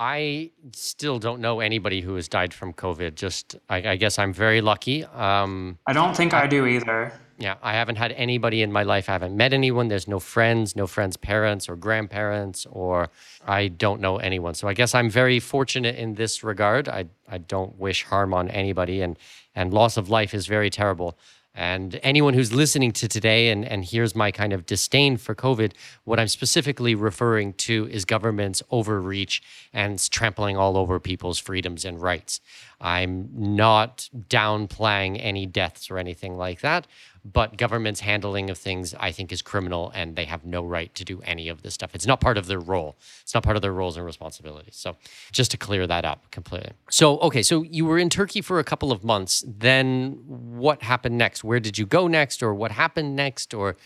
I still don't know anybody who has died from COVID. Just, I, I guess I'm very lucky. Um, I don't think I, I, do either. Yeah, I haven't had anybody in my life. I haven't met anyone. There's no friends, no friends' parents or grandparents, or I don't know anyone. So I guess I'm very fortunate in this regard. I, I don't wish harm on anybody, and, and loss of life is very terrible. And anyone who's listening to today and, and here's my kind of disdain for COVID, what I'm specifically referring to is government's overreach and trampling all over people's freedoms and rights. I'm not downplaying any deaths or anything like that but government's handling of things i think is criminal and they have no right to do any of this stuff. It's not part of their role. It's not part of their roles and responsibilities. So just to clear that up completely. So okay so you were in turkey for a couple of months. Then what happened next? Where did you go next or what happened next or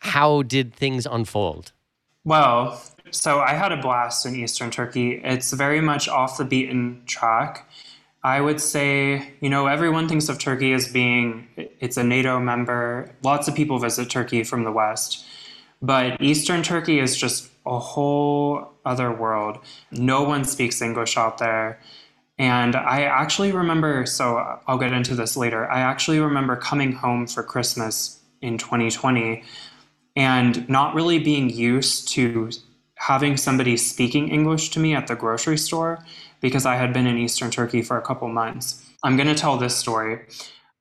how did things unfold? Well so i had a blast in eastern turkey. It's very much off the beaten track I would say, you know, everyone thinks of Turkey as being it's a NATO member. Lots of people visit Turkey from the West. But Eastern Turkey is just a whole other world. No one speaks English out there. And I actually remember, so I'll get into this later. I actually remember coming home for Christmas in 2020 and not really being used to having somebody speaking English to me at the grocery store because I had been in Eastern Turkey for a couple months. I'm going to tell this story.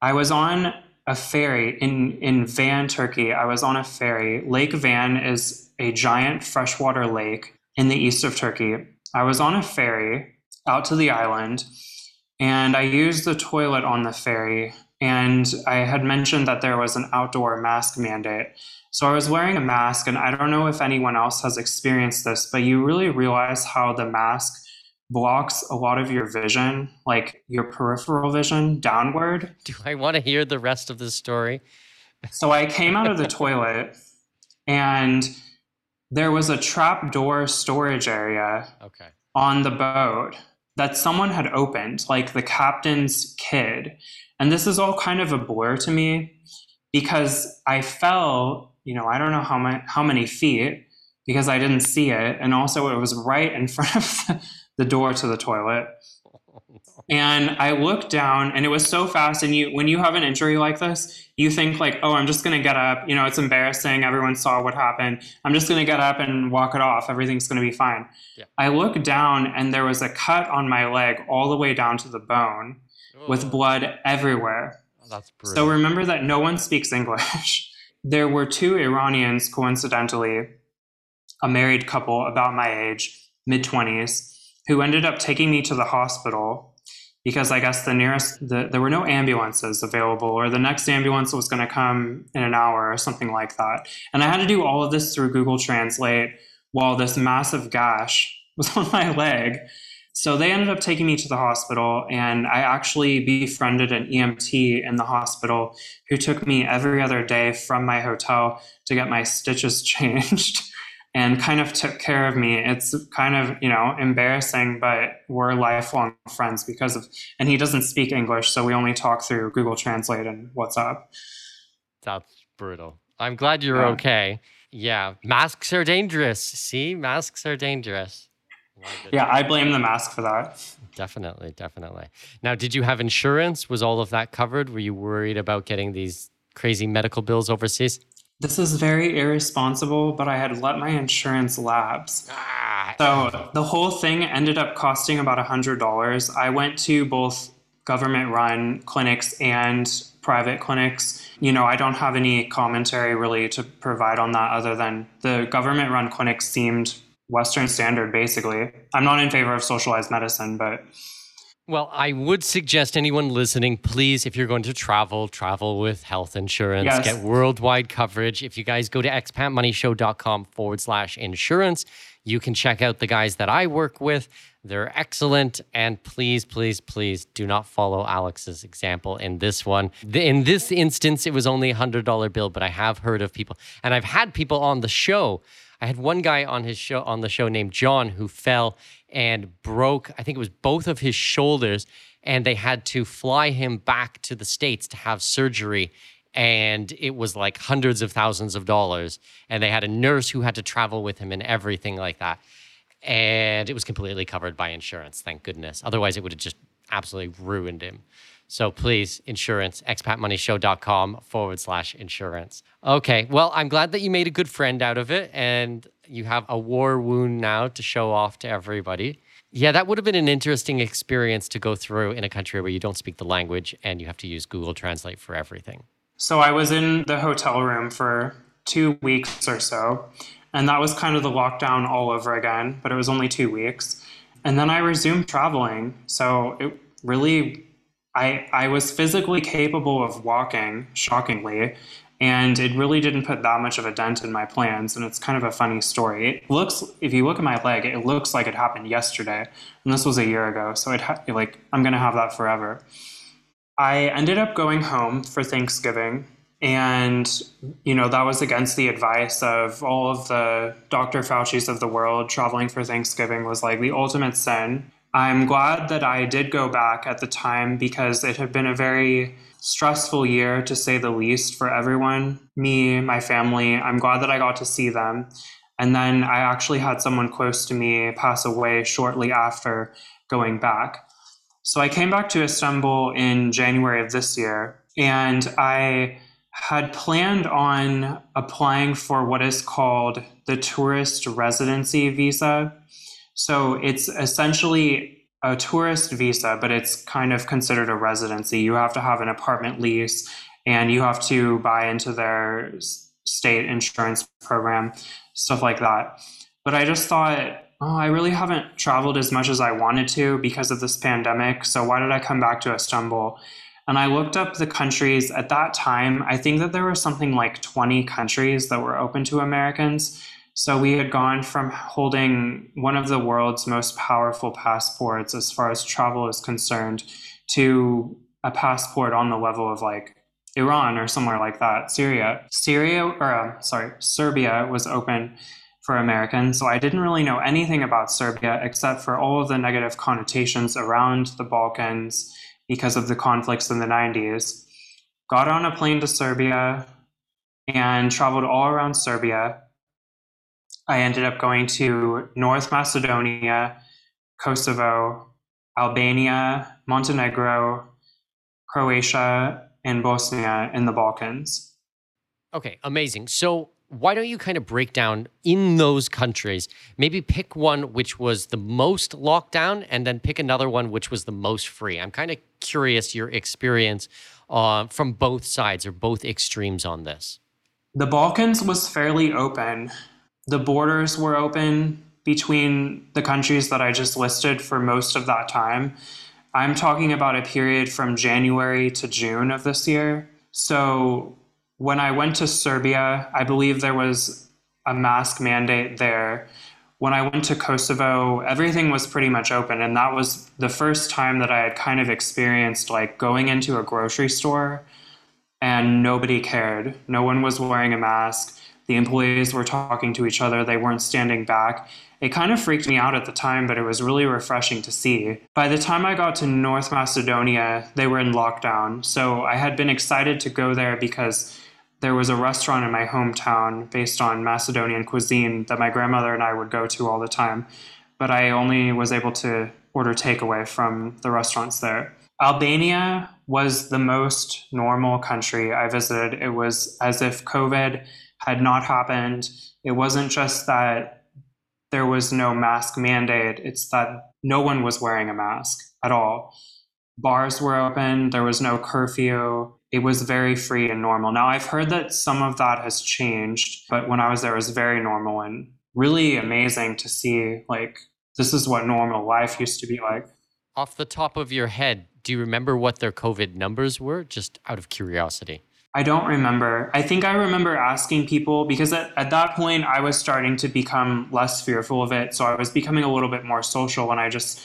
I was on a ferry in, in Van, Turkey. I was on a ferry. Lake Van is a giant freshwater lake in the east of Turkey. I was on a ferry out to the island and I used the toilet on the ferry. And I had mentioned that there was an outdoor mask mandate. So I was wearing a mask, and I don't know if anyone else has experienced this, but you really realize how the mask blocks a lot of your vision, like your peripheral vision downward. Do I want to hear the rest of the story? so I came out of the toilet and there was a trap door storage area okay. on the boat that someone had opened, like the captain's kid. And this is all kind of a blur to me because I fell, you know, I don't know how, my, how many feet because I didn't see it. And also, it was right in front of the, the door to the toilet. And I looked down and it was so fast. And you, when you have an injury like this, you think like, oh, I'm just going to get up. You know, it's embarrassing. Everyone saw what happened. I'm just going to get up and walk it off. Everything's going to be fine. Yeah. I looked down and there was a cut on my leg all the way down to the bone with blood everywhere. Oh, that's So remember that no one speaks English. there were two Iranians, coincidentally, a married couple about my age, mid 20s, who ended up taking me to the hospital because I guess the nearest, the, there were no ambulances available, or the next ambulance was going to come in an hour or something like that. And I had to do all of this through Google Translate while this massive gash was on my leg. So they ended up taking me to the hospital, and I actually befriended an EMT in the hospital who took me every other day from my hotel to get my stitches changed and kind of took care of me. It's kind of, you know, embarrassing, but we're lifelong friends because of, and he doesn't speak English, so we only talk through Google Translate and WhatsApp. That's brutal. I'm glad you're yeah. okay. Yeah, masks are dangerous. See, masks are dangerous. Yeah, I blame the mask for that. Definitely, definitely. Now, did you have insurance? Was all of that covered? Were you worried about getting these crazy medical bills overseas? This is very irresponsible, but I had let my insurance lapse. Ah. So the whole thing ended up costing about $100. I went to both government run clinics and private clinics. You know, I don't have any commentary really to provide on that other than the government run clinics seemed Western standard, basically. I'm not in favor of socialized medicine, but. Well, I would suggest anyone listening, please, if you're going to travel, travel with health insurance, yes. get worldwide coverage. If you guys go to expatmoneyshow.com forward slash insurance, you can check out the guys that I work with. They're excellent. And please, please, please do not follow Alex's example in this one. In this instance, it was only a $100 bill, but I have heard of people, and I've had people on the show. I had one guy on his show on the show named John who fell and broke, I think it was both of his shoulders, and they had to fly him back to the States to have surgery and it was like hundreds of thousands of dollars. And they had a nurse who had to travel with him and everything like that. And it was completely covered by insurance, thank goodness. Otherwise, it would have just absolutely ruined him. So please, insurance, expatmoneyshow.com forward slash insurance. Okay, well, I'm glad that you made a good friend out of it and you have a war wound now to show off to everybody. Yeah, that would have been an interesting experience to go through in a country where you don't speak the language and you have to use Google Translate for everything. So I was in the hotel room for two weeks or so, and that was kind of the lockdown all over again, but it was only two weeks. And then I resumed traveling. So it really, I, I was physically capable of walking, shockingly, and it really didn't put that much of a dent in my plans. And it's kind of a funny story. It looks, if you look at my leg, it looks like it happened yesterday, and this was a year ago. So it ha- like I'm gonna have that forever. I ended up going home for Thanksgiving. And, you know, that was against the advice of all of the Dr. Fauci's of the world. Traveling for Thanksgiving was like the ultimate sin. I'm glad that I did go back at the time because it had been a very stressful year, to say the least, for everyone me, my family. I'm glad that I got to see them. And then I actually had someone close to me pass away shortly after going back. So I came back to Istanbul in January of this year, and I had planned on applying for what is called the tourist residency visa. So it's essentially a tourist visa, but it's kind of considered a residency. You have to have an apartment lease and you have to buy into their state insurance program, stuff like that. But I just thought oh, I really haven't traveled as much as I wanted to because of this pandemic. So why did I come back to Istanbul? And I looked up the countries at that time. I think that there were something like 20 countries that were open to Americans. So we had gone from holding one of the world's most powerful passports as far as travel is concerned to a passport on the level of like Iran or somewhere like that, Syria. Syria, or uh, sorry, Serbia was open for Americans. So I didn't really know anything about Serbia except for all of the negative connotations around the Balkans because of the conflicts in the 90s. Got on a plane to Serbia and traveled all around Serbia. I ended up going to North Macedonia, Kosovo, Albania, Montenegro, Croatia, and Bosnia in the Balkans. Okay, amazing. So why don't you kind of break down in those countries? Maybe pick one which was the most lockdown and then pick another one which was the most free. I'm kind of curious your experience uh, from both sides or both extremes on this. The Balkans was fairly open. The borders were open between the countries that I just listed for most of that time. I'm talking about a period from January to June of this year. So when I went to Serbia, I believe there was a mask mandate there. When I went to Kosovo, everything was pretty much open. And that was the first time that I had kind of experienced like going into a grocery store and nobody cared. No one was wearing a mask. The employees were talking to each other, they weren't standing back. It kind of freaked me out at the time, but it was really refreshing to see. By the time I got to North Macedonia, they were in lockdown. So I had been excited to go there because there was a restaurant in my hometown based on Macedonian cuisine that my grandmother and I would go to all the time. But I only was able to order takeaway from the restaurants there. Albania was the most normal country I visited. It was as if COVID had not happened. It wasn't just that there was no mask mandate, it's that no one was wearing a mask at all. Bars were open, there was no curfew. It was very free and normal. Now, I've heard that some of that has changed, but when I was there, it was very normal and really amazing to see like this is what normal life used to be like. Off the top of your head, do you remember what their COVID numbers were? Just out of curiosity. I don't remember. I think I remember asking people because at, at that point I was starting to become less fearful of it. So I was becoming a little bit more social when I just,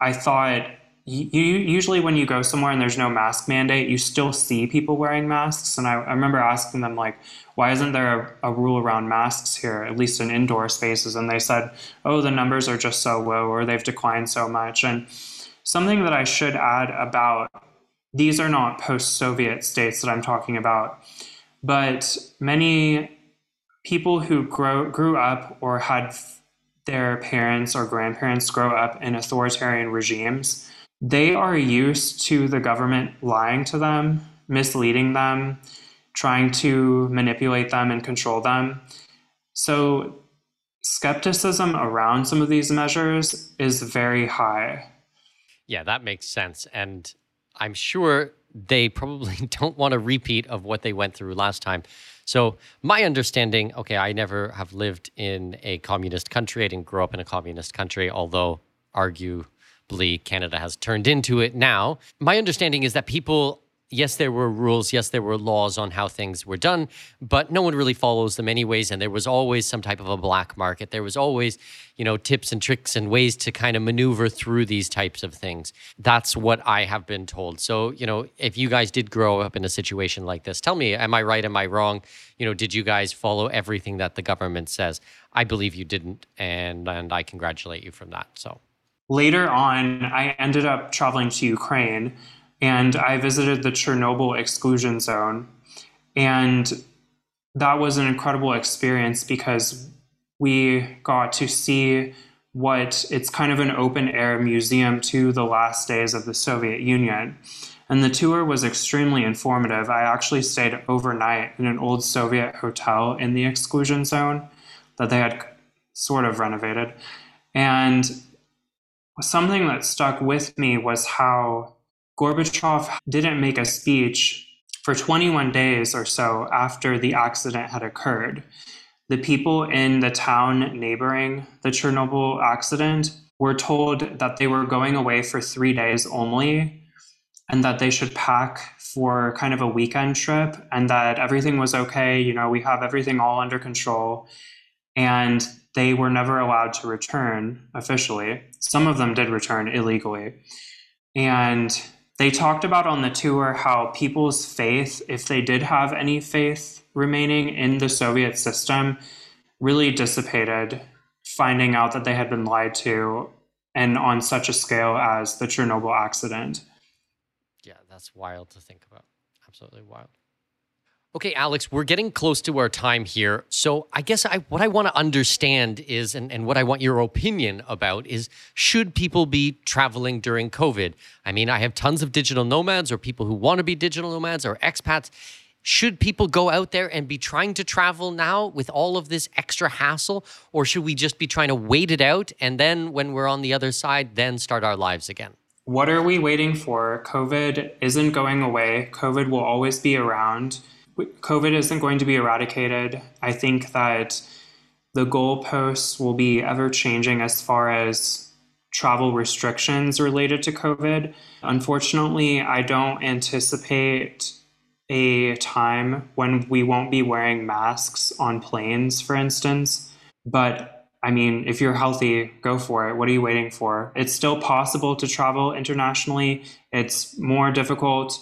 I thought, you, usually when you go somewhere and there's no mask mandate, you still see people wearing masks. And I, I remember asking them, like, why isn't there a, a, rule around masks here, at least in indoor spaces? And they said, oh, the numbers are just so low or they've declined so much. And something that I should add about these are not post Soviet states that I'm talking about, but many people who grow, grew up or had their parents or grandparents grow up in authoritarian regimes, they are used to the government lying to them, misleading them, trying to manipulate them and control them. So, skepticism around some of these measures is very high. Yeah, that makes sense. And I'm sure they probably don't want a repeat of what they went through last time. So, my understanding okay, I never have lived in a communist country. I didn't grow up in a communist country, although arguably Canada has turned into it now. My understanding is that people yes, there were rules, yes, there were laws on how things were done, but no one really follows them anyways. And there was always some type of a black market. There was always, you know, tips and tricks and ways to kind of maneuver through these types of things. That's what I have been told. So, you know, if you guys did grow up in a situation like this, tell me, am I right? Am I wrong? You know, did you guys follow everything that the government says? I believe you didn't, and and I congratulate you from that. So later on, I ended up traveling to Ukraine and I visited the Chernobyl exclusion zone. And that was an incredible experience because we got to see what it's kind of an open air museum to the last days of the Soviet Union. And the tour was extremely informative. I actually stayed overnight in an old Soviet hotel in the exclusion zone that they had sort of renovated. And something that stuck with me was how Gorbachev didn't make a speech for 21 days or so after the accident had occurred. The people in the town neighboring the Chernobyl accident were told that they were going away for three days only and that they should pack for kind of a weekend trip and that everything was okay. You know, we have everything all under control. And they were never allowed to return officially. Some of them did return illegally. And they talked about on the tour how people's faith, if they did have any faith remaining in the Soviet system, really dissipated, finding out that they had been lied to and on such a scale as the Chernobyl accident. Yeah, that's wild to think about. Absolutely wild. Okay, Alex, we're getting close to our time here. So I guess I, what I want to understand is, and, and what I want your opinion about is, should people be traveling during COVID? I mean, I have tons of digital nomads or people who want to be digital nomads or expats. Should people go out there and be trying to travel now with all of this extra hassle? Or should we just be trying to wait it out and then when we're on the other side, then start our lives again? What are we waiting for? COVID isn't going away, COVID will always be around COVID isn't going to be eradicated. I think that the goalposts will be ever changing as far as travel restrictions related to COVID. Unfortunately, I don't anticipate a time when we won't be wearing masks on planes, for instance. But I mean, if you're healthy, go for it. What are you waiting for? It's still possible to travel internationally. It's more difficult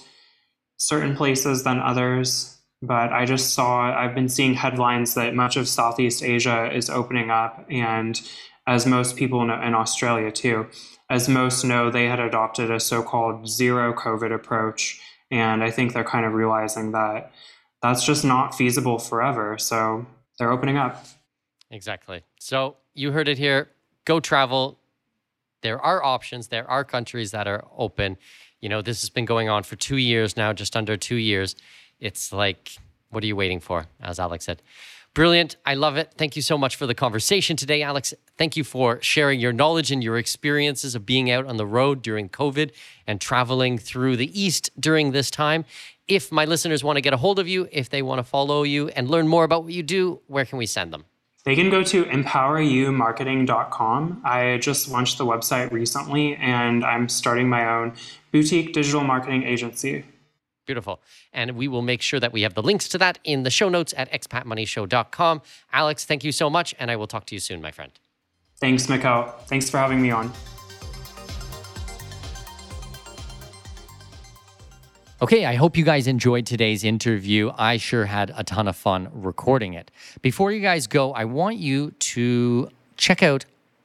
certain places than others. But I just saw, I've been seeing headlines that much of Southeast Asia is opening up. And as most people know, in Australia too, as most know, they had adopted a so called zero COVID approach. And I think they're kind of realizing that that's just not feasible forever. So they're opening up. Exactly. So you heard it here. Go travel. There are options. There are countries that are open. You know, this has been going on for two years now, just under two years. It's like, what are you waiting for? As Alex said. Brilliant. I love it. Thank you so much for the conversation today, Alex. Thank you for sharing your knowledge and your experiences of being out on the road during COVID and traveling through the East during this time. If my listeners want to get a hold of you, if they want to follow you and learn more about what you do, where can we send them? They can go to empoweryoumarketing.com. I just launched the website recently and I'm starting my own boutique digital marketing agency. Beautiful. And we will make sure that we have the links to that in the show notes at expatmoneyshow.com. Alex, thank you so much. And I will talk to you soon, my friend. Thanks, Mikkel. Thanks for having me on. Okay, I hope you guys enjoyed today's interview. I sure had a ton of fun recording it. Before you guys go, I want you to check out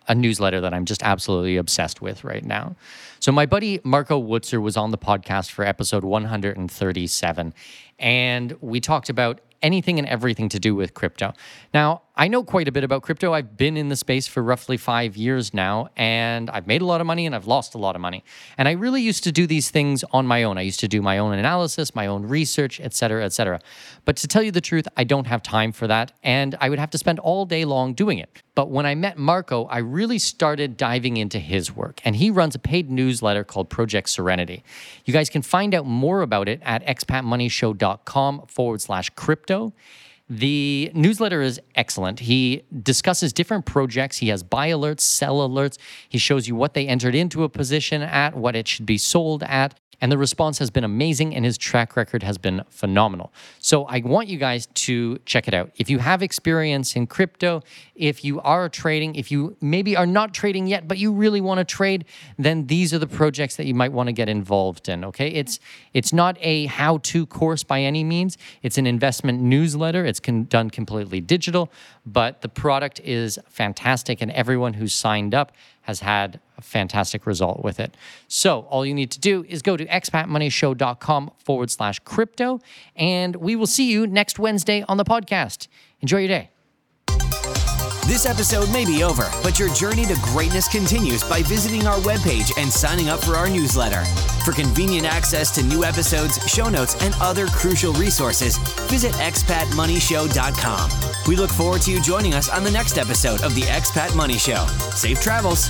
a newsletter that I'm just absolutely obsessed with right now. So, my buddy Marco Wutzer was on the podcast for episode 137, and we talked about anything and everything to do with crypto. Now, I know quite a bit about crypto. I've been in the space for roughly five years now, and I've made a lot of money and I've lost a lot of money. And I really used to do these things on my own. I used to do my own analysis, my own research, et cetera, et cetera. But to tell you the truth, I don't have time for that, and I would have to spend all day long doing it. But when I met Marco, I really started diving into his work, and he runs a paid newsletter called Project Serenity. You guys can find out more about it at expatmoneyshow.com forward slash crypto. The newsletter is excellent. He discusses different projects. He has buy alerts, sell alerts. He shows you what they entered into a position at, what it should be sold at. And the response has been amazing, and his track record has been phenomenal. So I want you guys to check it out. If you have experience in crypto, if you are trading, if you maybe are not trading yet, but you really want to trade, then these are the projects that you might want to get involved in. Okay, it's it's not a how-to course by any means. It's an investment newsletter. It's con- done completely digital, but the product is fantastic, and everyone who's signed up has had a fantastic result with it. So all you need to do is go to expatmoneyshow.com forward slash crypto, and we will see you next Wednesday on the podcast. Enjoy your day. This episode may be over, but your journey to greatness continues by visiting our webpage and signing up for our newsletter. For convenient access to new episodes, show notes, and other crucial resources, visit expatmoneyshow.com. We look forward to you joining us on the next episode of the Expat Money Show. Safe travels.